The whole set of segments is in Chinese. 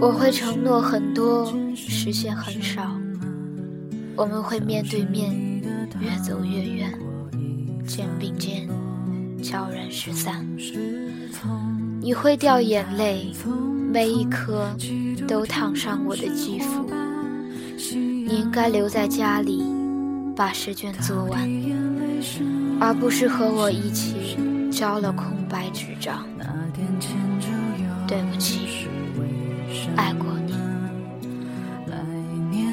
我会承诺很多，实现很少。我们会面对面，越走越远，肩并肩，悄然失散。你会掉眼泪，每一颗都烫伤我的肌肤。你应该留在家里，把试卷做完，而不是和我一起交了空白纸张。对不起。爱过你。来年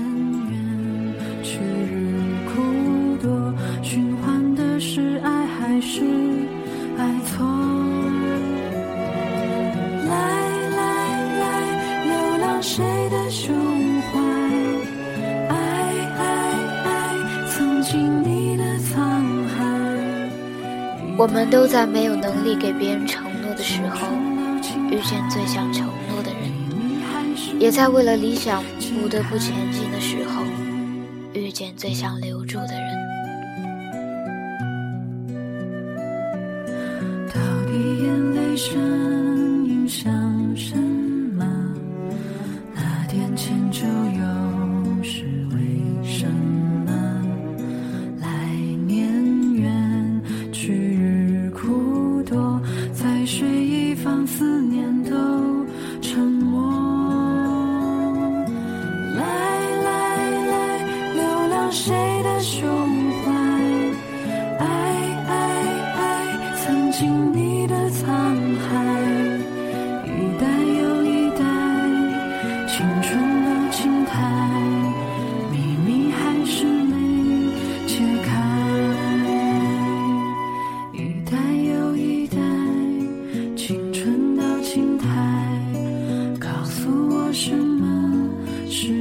远，去日苦多，循环的是爱还是爱错？来来来，流浪谁的胸怀？我们都在没有能力给别人承诺的时候，遇见最想承诺的人；也在为了理想不得不前进的时候，遇见最想留住的人。到底眼泪声音像什么？那天牵就有。让思念都沉默。来来来流浪谁的胸是